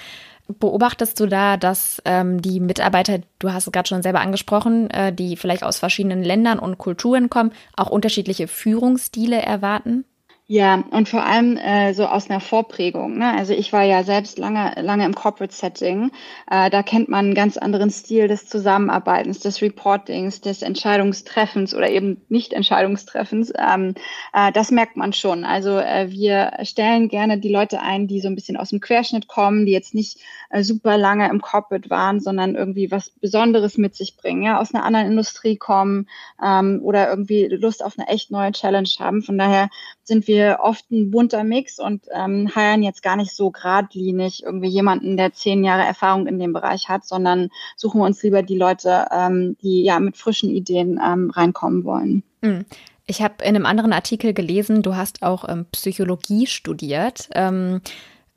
Beobachtest du da, dass ähm, die Mitarbeiter, du hast es gerade schon selber angesprochen, äh, die vielleicht aus verschiedenen Ländern und Kulturen kommen, auch unterschiedliche Führungsstile erwarten? Ja, und vor allem äh, so aus einer Vorprägung. Ne? Also ich war ja selbst lange, lange im Corporate Setting. Äh, da kennt man einen ganz anderen Stil des Zusammenarbeitens, des Reportings, des Entscheidungstreffens oder eben nicht Entscheidungstreffens. Ähm, äh, das merkt man schon. Also äh, wir stellen gerne die Leute ein, die so ein bisschen aus dem Querschnitt kommen, die jetzt nicht äh, super lange im Corporate waren, sondern irgendwie was Besonderes mit sich bringen, ja, aus einer anderen Industrie kommen ähm, oder irgendwie Lust auf eine echt neue Challenge haben. Von daher sind wir oft ein bunter Mix und ähm, heiern jetzt gar nicht so geradlinig irgendwie jemanden, der zehn Jahre Erfahrung in dem Bereich hat, sondern suchen wir uns lieber die Leute, ähm, die ja mit frischen Ideen ähm, reinkommen wollen. Mhm. Ich habe in einem anderen Artikel gelesen, du hast auch ähm, Psychologie studiert. Ähm,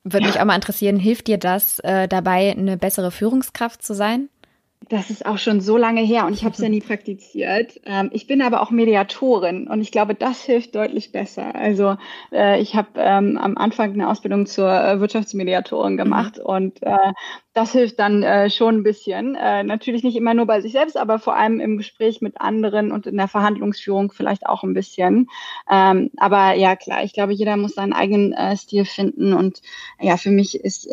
würde mich auch mal interessieren, hilft dir das äh, dabei, eine bessere Führungskraft zu sein? Das ist auch schon so lange her und ich habe es ja nie praktiziert. Ähm, ich bin aber auch Mediatorin und ich glaube, das hilft deutlich besser. Also äh, ich habe ähm, am Anfang eine Ausbildung zur äh, Wirtschaftsmediatorin gemacht mhm. und äh, das hilft dann äh, schon ein bisschen. Äh, natürlich nicht immer nur bei sich selbst, aber vor allem im Gespräch mit anderen und in der Verhandlungsführung vielleicht auch ein bisschen. Ähm, aber ja, klar, ich glaube, jeder muss seinen eigenen äh, Stil finden und ja, für mich ist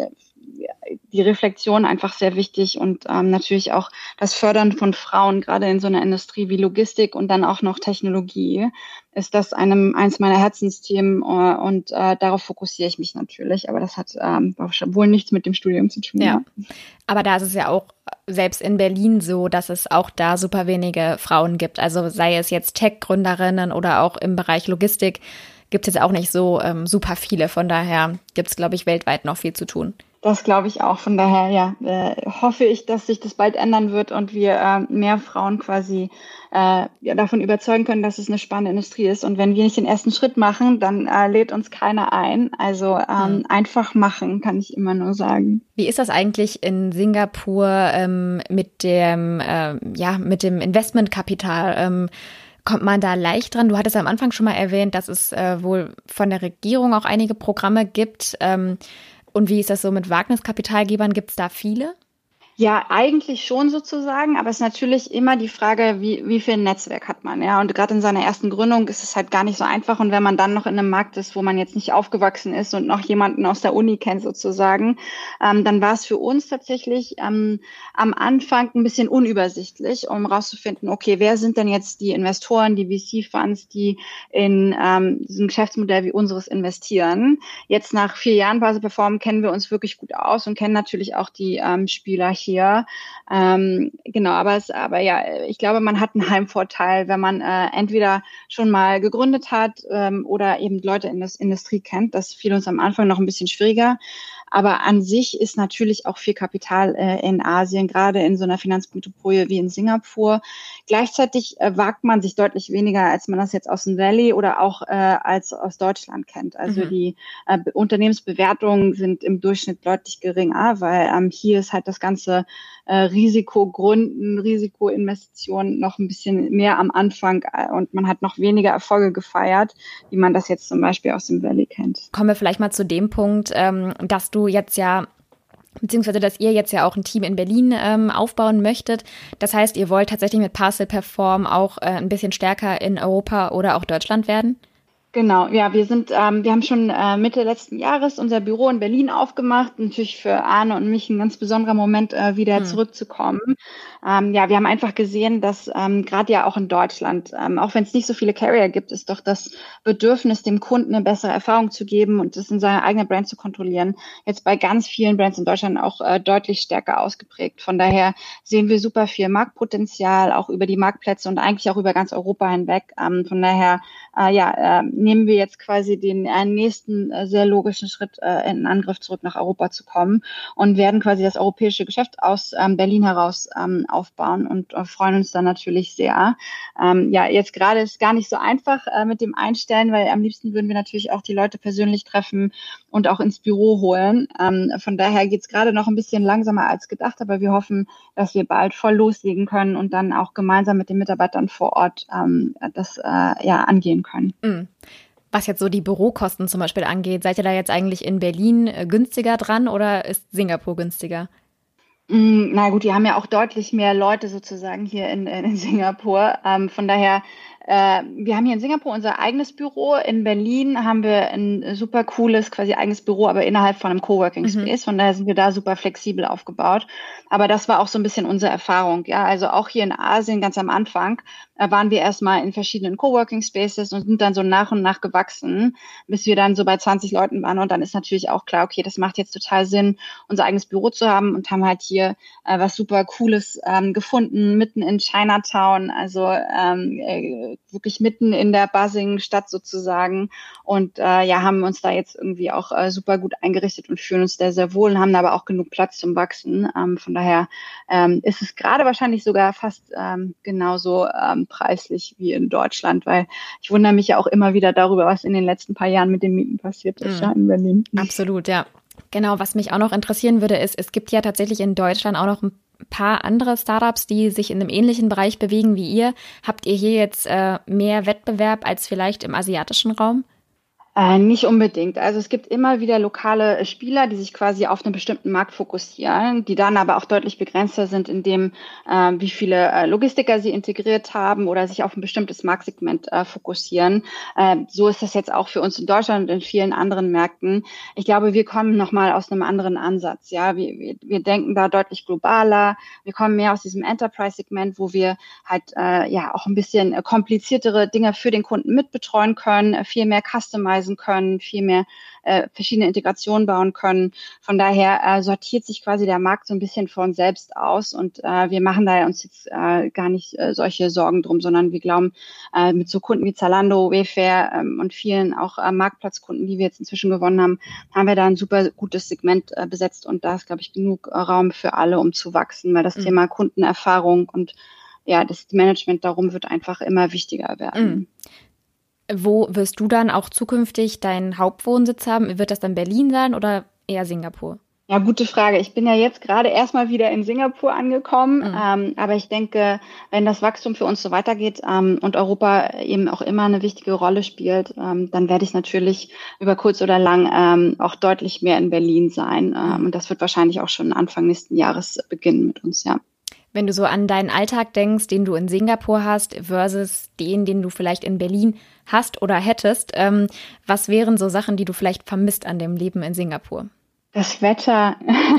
die Reflexion einfach sehr wichtig und ähm, natürlich auch das Fördern von Frauen, gerade in so einer Industrie wie Logistik und dann auch noch Technologie, ist das einem eins meiner Herzensthemen äh, und äh, darauf fokussiere ich mich natürlich. Aber das hat ähm, wohl nichts mit dem Studium zu tun. Ja. ja. Aber da ist es ja auch selbst in Berlin so, dass es auch da super wenige Frauen gibt. Also sei es jetzt Tech-Gründerinnen oder auch im Bereich Logistik gibt es jetzt auch nicht so ähm, super viele. Von daher gibt es, glaube ich, weltweit noch viel zu tun. Das glaube ich auch. Von daher, ja, äh, hoffe ich, dass sich das bald ändern wird und wir äh, mehr Frauen quasi äh, ja, davon überzeugen können, dass es eine spannende Industrie ist. Und wenn wir nicht den ersten Schritt machen, dann lädt uns keiner ein. Also ähm, mhm. einfach machen, kann ich immer nur sagen. Wie ist das eigentlich in Singapur ähm, mit dem, äh, ja, mit dem Investmentkapital? Ähm, kommt man da leicht dran? Du hattest am Anfang schon mal erwähnt, dass es wohl von der Regierung auch einige Programme gibt. Und wie ist das so mit Wagniskapitalgebern? Gibt es da viele? Ja, eigentlich schon sozusagen, aber es ist natürlich immer die Frage, wie, wie viel Netzwerk hat man, ja. Und gerade in seiner ersten Gründung ist es halt gar nicht so einfach. Und wenn man dann noch in einem Markt ist, wo man jetzt nicht aufgewachsen ist und noch jemanden aus der Uni kennt sozusagen, ähm, dann war es für uns tatsächlich ähm, am Anfang ein bisschen unübersichtlich, um rauszufinden, okay, wer sind denn jetzt die Investoren, die VC-Funds, die in ähm, diesem Geschäftsmodell wie unseres investieren. Jetzt nach vier Jahren Base Perform kennen wir uns wirklich gut aus und kennen natürlich auch die ähm, Spieler hier hier. Ähm, genau, aber es, aber ja, ich glaube, man hat einen Heimvorteil, wenn man äh, entweder schon mal gegründet hat ähm, oder eben Leute in der Industrie kennt. Das fiel uns am Anfang noch ein bisschen schwieriger. Aber an sich ist natürlich auch viel Kapital äh, in Asien, gerade in so einer Finanzmetropole wie in Singapur. Gleichzeitig äh, wagt man sich deutlich weniger, als man das jetzt aus dem Valley oder auch äh, als aus Deutschland kennt. Also mhm. die äh, Unternehmensbewertungen sind im Durchschnitt deutlich geringer, weil ähm, hier ist halt das ganze Risikogründen, Risikoinvestitionen noch ein bisschen mehr am Anfang äh, und man hat noch weniger Erfolge gefeiert, wie man das jetzt zum Beispiel aus dem Valley kennt. Kommen wir vielleicht mal zu dem Punkt, ähm, dass du jetzt ja beziehungsweise dass ihr jetzt ja auch ein Team in Berlin ähm, aufbauen möchtet. Das heißt, ihr wollt tatsächlich mit Parcel Perform auch äh, ein bisschen stärker in Europa oder auch Deutschland werden? Genau, ja, wir sind, ähm, wir haben schon äh, Mitte letzten Jahres unser Büro in Berlin aufgemacht. Natürlich für Arne und mich ein ganz besonderer Moment, äh, wieder hm. zurückzukommen. Ähm, ja, wir haben einfach gesehen, dass ähm, gerade ja auch in Deutschland, ähm, auch wenn es nicht so viele Carrier gibt, ist doch das Bedürfnis, dem Kunden eine bessere Erfahrung zu geben und das in seiner eigenen Brand zu kontrollieren, jetzt bei ganz vielen Brands in Deutschland auch äh, deutlich stärker ausgeprägt. Von daher sehen wir super viel Marktpotenzial, auch über die Marktplätze und eigentlich auch über ganz Europa hinweg. Ähm, von daher, äh, ja, äh, nehmen wir jetzt quasi den äh, nächsten äh, sehr logischen Schritt äh, in Angriff zurück nach Europa zu kommen und werden quasi das europäische Geschäft aus ähm, Berlin heraus ähm, aufbauen und äh, freuen uns dann natürlich sehr. Ähm, ja, jetzt gerade ist gar nicht so einfach äh, mit dem Einstellen, weil am liebsten würden wir natürlich auch die Leute persönlich treffen und auch ins Büro holen. Ähm, von daher geht es gerade noch ein bisschen langsamer als gedacht, aber wir hoffen, dass wir bald voll loslegen können und dann auch gemeinsam mit den Mitarbeitern vor Ort ähm, das äh, ja angehen können. Mm. Was jetzt so die Bürokosten zum Beispiel angeht, seid ihr da jetzt eigentlich in Berlin äh, günstiger dran oder ist Singapur günstiger? Mm, na gut, die haben ja auch deutlich mehr Leute sozusagen hier in, in Singapur. Ähm, von daher äh, wir haben hier in Singapur unser eigenes Büro. In Berlin haben wir ein super cooles, quasi eigenes Büro, aber innerhalb von einem Coworking mhm. Space. Mhm. Von daher sind wir da super flexibel aufgebaut. Aber das war auch so ein bisschen unsere Erfahrung. Ja, also auch hier in Asien ganz am Anfang äh, waren wir erstmal in verschiedenen Coworking Spaces und sind dann so nach und nach gewachsen, bis wir dann so bei 20 Leuten waren. Und dann ist natürlich auch klar, okay, das macht jetzt total Sinn, unser eigenes Büro zu haben und haben halt hier äh, was super Cooles ähm, gefunden, mitten in Chinatown. Also ähm, äh, wirklich mitten in der Buzzing-Stadt sozusagen. Und äh, ja, haben uns da jetzt irgendwie auch äh, super gut eingerichtet und fühlen uns da sehr wohl und haben aber auch genug Platz zum Wachsen. Ähm, von daher ähm, ist es gerade wahrscheinlich sogar fast ähm, genauso ähm, preislich wie in Deutschland, weil ich wundere mich ja auch immer wieder darüber, was in den letzten paar Jahren mit den Mieten passiert ist mhm. ja, in Berlin. Absolut, ja. Genau, was mich auch noch interessieren würde, ist, es gibt ja tatsächlich in Deutschland auch noch ein paar andere Startups, die sich in einem ähnlichen Bereich bewegen wie ihr. Habt ihr hier jetzt äh, mehr Wettbewerb als vielleicht im asiatischen Raum? Äh, nicht unbedingt. Also es gibt immer wieder lokale Spieler, die sich quasi auf einen bestimmten Markt fokussieren, die dann aber auch deutlich begrenzter sind in dem, äh, wie viele äh, Logistiker sie integriert haben oder sich auf ein bestimmtes Marktsegment äh, fokussieren. Äh, so ist das jetzt auch für uns in Deutschland und in vielen anderen Märkten. Ich glaube, wir kommen nochmal aus einem anderen Ansatz. Ja, wir, wir, wir denken da deutlich globaler. Wir kommen mehr aus diesem Enterprise-Segment, wo wir halt äh, ja auch ein bisschen kompliziertere Dinge für den Kunden mitbetreuen können, viel mehr customizen lesen können, viel mehr äh, verschiedene Integrationen bauen können. Von daher äh, sortiert sich quasi der Markt so ein bisschen von selbst aus und äh, wir machen da uns jetzt äh, gar nicht äh, solche Sorgen drum, sondern wir glauben, äh, mit so Kunden wie Zalando, Wayfair ähm, und vielen auch äh, Marktplatzkunden, die wir jetzt inzwischen gewonnen haben, haben wir da ein super gutes Segment äh, besetzt und da ist, glaube ich, genug äh, Raum für alle, um zu wachsen, weil das mhm. Thema Kundenerfahrung und ja, das Management darum wird einfach immer wichtiger werden. Mhm. Wo wirst du dann auch zukünftig deinen Hauptwohnsitz haben? Wird das dann Berlin sein oder eher Singapur? Ja, gute Frage. Ich bin ja jetzt gerade erstmal wieder in Singapur angekommen, mhm. ähm, aber ich denke, wenn das Wachstum für uns so weitergeht ähm, und Europa eben auch immer eine wichtige Rolle spielt, ähm, dann werde ich natürlich über kurz oder lang ähm, auch deutlich mehr in Berlin sein. Ähm, mhm. Und das wird wahrscheinlich auch schon Anfang nächsten Jahres beginnen mit uns, ja. Wenn du so an deinen Alltag denkst, den du in Singapur hast, versus den, den du vielleicht in Berlin hast oder hättest, ähm, was wären so Sachen, die du vielleicht vermisst an dem Leben in Singapur? Das Wetter.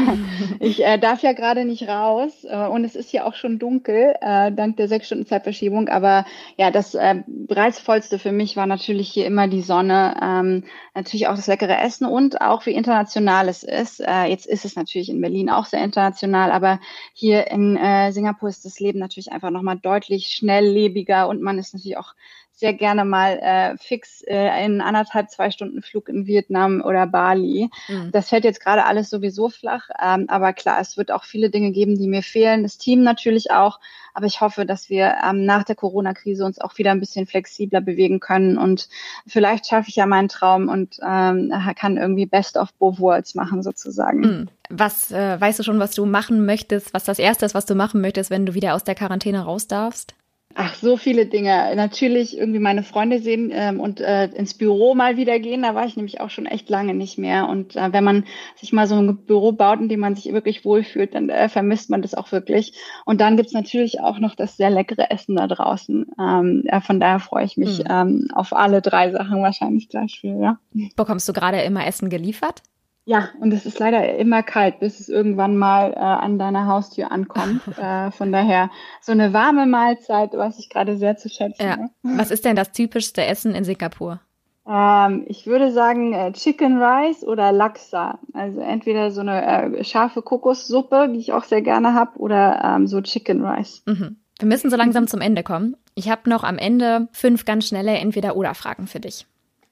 ich äh, darf ja gerade nicht raus äh, und es ist ja auch schon dunkel, äh, dank der sechs Stunden Zeitverschiebung. Aber ja, das äh, reizvollste für mich war natürlich hier immer die Sonne, ähm, natürlich auch das leckere Essen und auch wie international es ist. Äh, jetzt ist es natürlich in Berlin auch sehr international, aber hier in äh, Singapur ist das Leben natürlich einfach nochmal deutlich schnelllebiger und man ist natürlich auch sehr gerne mal äh, fix äh, in anderthalb, zwei Stunden Flug in Vietnam oder Bali. Mhm. Das fällt jetzt gerade alles sowieso flach. Ähm, aber klar, es wird auch viele Dinge geben, die mir fehlen. Das Team natürlich auch. Aber ich hoffe, dass wir ähm, nach der Corona-Krise uns auch wieder ein bisschen flexibler bewegen können. Und vielleicht schaffe ich ja meinen Traum und ähm, kann irgendwie Best of both worlds machen sozusagen. Mhm. Was äh, weißt du schon, was du machen möchtest, was das Erste ist, was du machen möchtest, wenn du wieder aus der Quarantäne raus darfst? Ach, so viele Dinge. Natürlich irgendwie meine Freunde sehen ähm, und äh, ins Büro mal wieder gehen. Da war ich nämlich auch schon echt lange nicht mehr. Und äh, wenn man sich mal so ein Büro baut, in dem man sich wirklich wohlfühlt, dann äh, vermisst man das auch wirklich. Und dann gibt's natürlich auch noch das sehr leckere Essen da draußen. Ähm, ja, von daher freue ich mich mhm. ähm, auf alle drei Sachen wahrscheinlich gleich viel. Ja. Bekommst du gerade immer Essen geliefert? Ja, und es ist leider immer kalt, bis es irgendwann mal äh, an deiner Haustür ankommt. äh, von daher so eine warme Mahlzeit, was ich gerade sehr zu schätzen. Ja. Ne? Was ist denn das typischste Essen in Singapur? Ähm, ich würde sagen äh, Chicken Rice oder Laksa. Also entweder so eine äh, scharfe Kokossuppe, die ich auch sehr gerne habe, oder ähm, so Chicken Rice. Mhm. Wir müssen so langsam zum Ende kommen. Ich habe noch am Ende fünf ganz schnelle Entweder-Oder-Fragen für dich.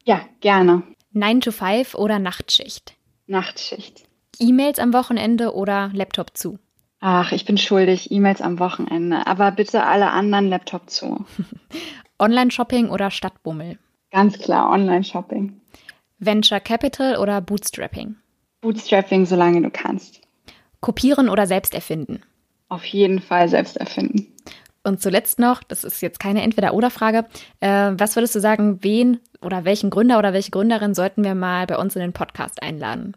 Ja, gerne. 9 to 5 oder Nachtschicht? Nachtschicht. E-Mails am Wochenende oder Laptop zu? Ach, ich bin schuldig, E-Mails am Wochenende. Aber bitte alle anderen Laptop zu. Online-Shopping oder Stadtbummel? Ganz klar, Online-Shopping. Venture Capital oder Bootstrapping? Bootstrapping, solange du kannst. Kopieren oder selbst erfinden? Auf jeden Fall selbst erfinden. Und zuletzt noch, das ist jetzt keine Entweder-Oder-Frage, äh, was würdest du sagen, wen oder welchen Gründer oder welche Gründerin sollten wir mal bei uns in den Podcast einladen?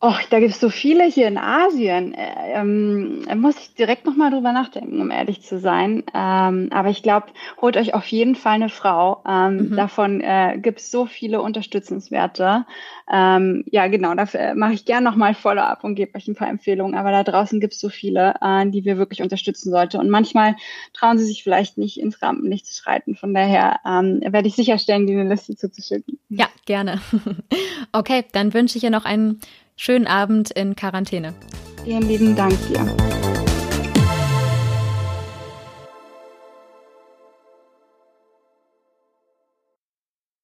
Och, da gibt es so viele hier in Asien. Äh, ähm, muss ich direkt nochmal drüber nachdenken, um ehrlich zu sein. Ähm, aber ich glaube, holt euch auf jeden Fall eine Frau. Ähm, mhm. Davon äh, gibt es so viele Unterstützenswerte. Ähm, ja, genau, dafür mache ich gerne nochmal Follow-up und gebe euch ein paar Empfehlungen. Aber da draußen gibt es so viele, äh, die wir wirklich unterstützen sollten. Und manchmal trauen sie sich vielleicht nicht ins Rampenlicht zu schreiten. Von daher ähm, werde ich sicherstellen, die eine Liste zuzuschicken. Ja, gerne. okay, dann wünsche ich dir noch einen schönen Abend in Quarantäne. Vielen lieben Dank dir.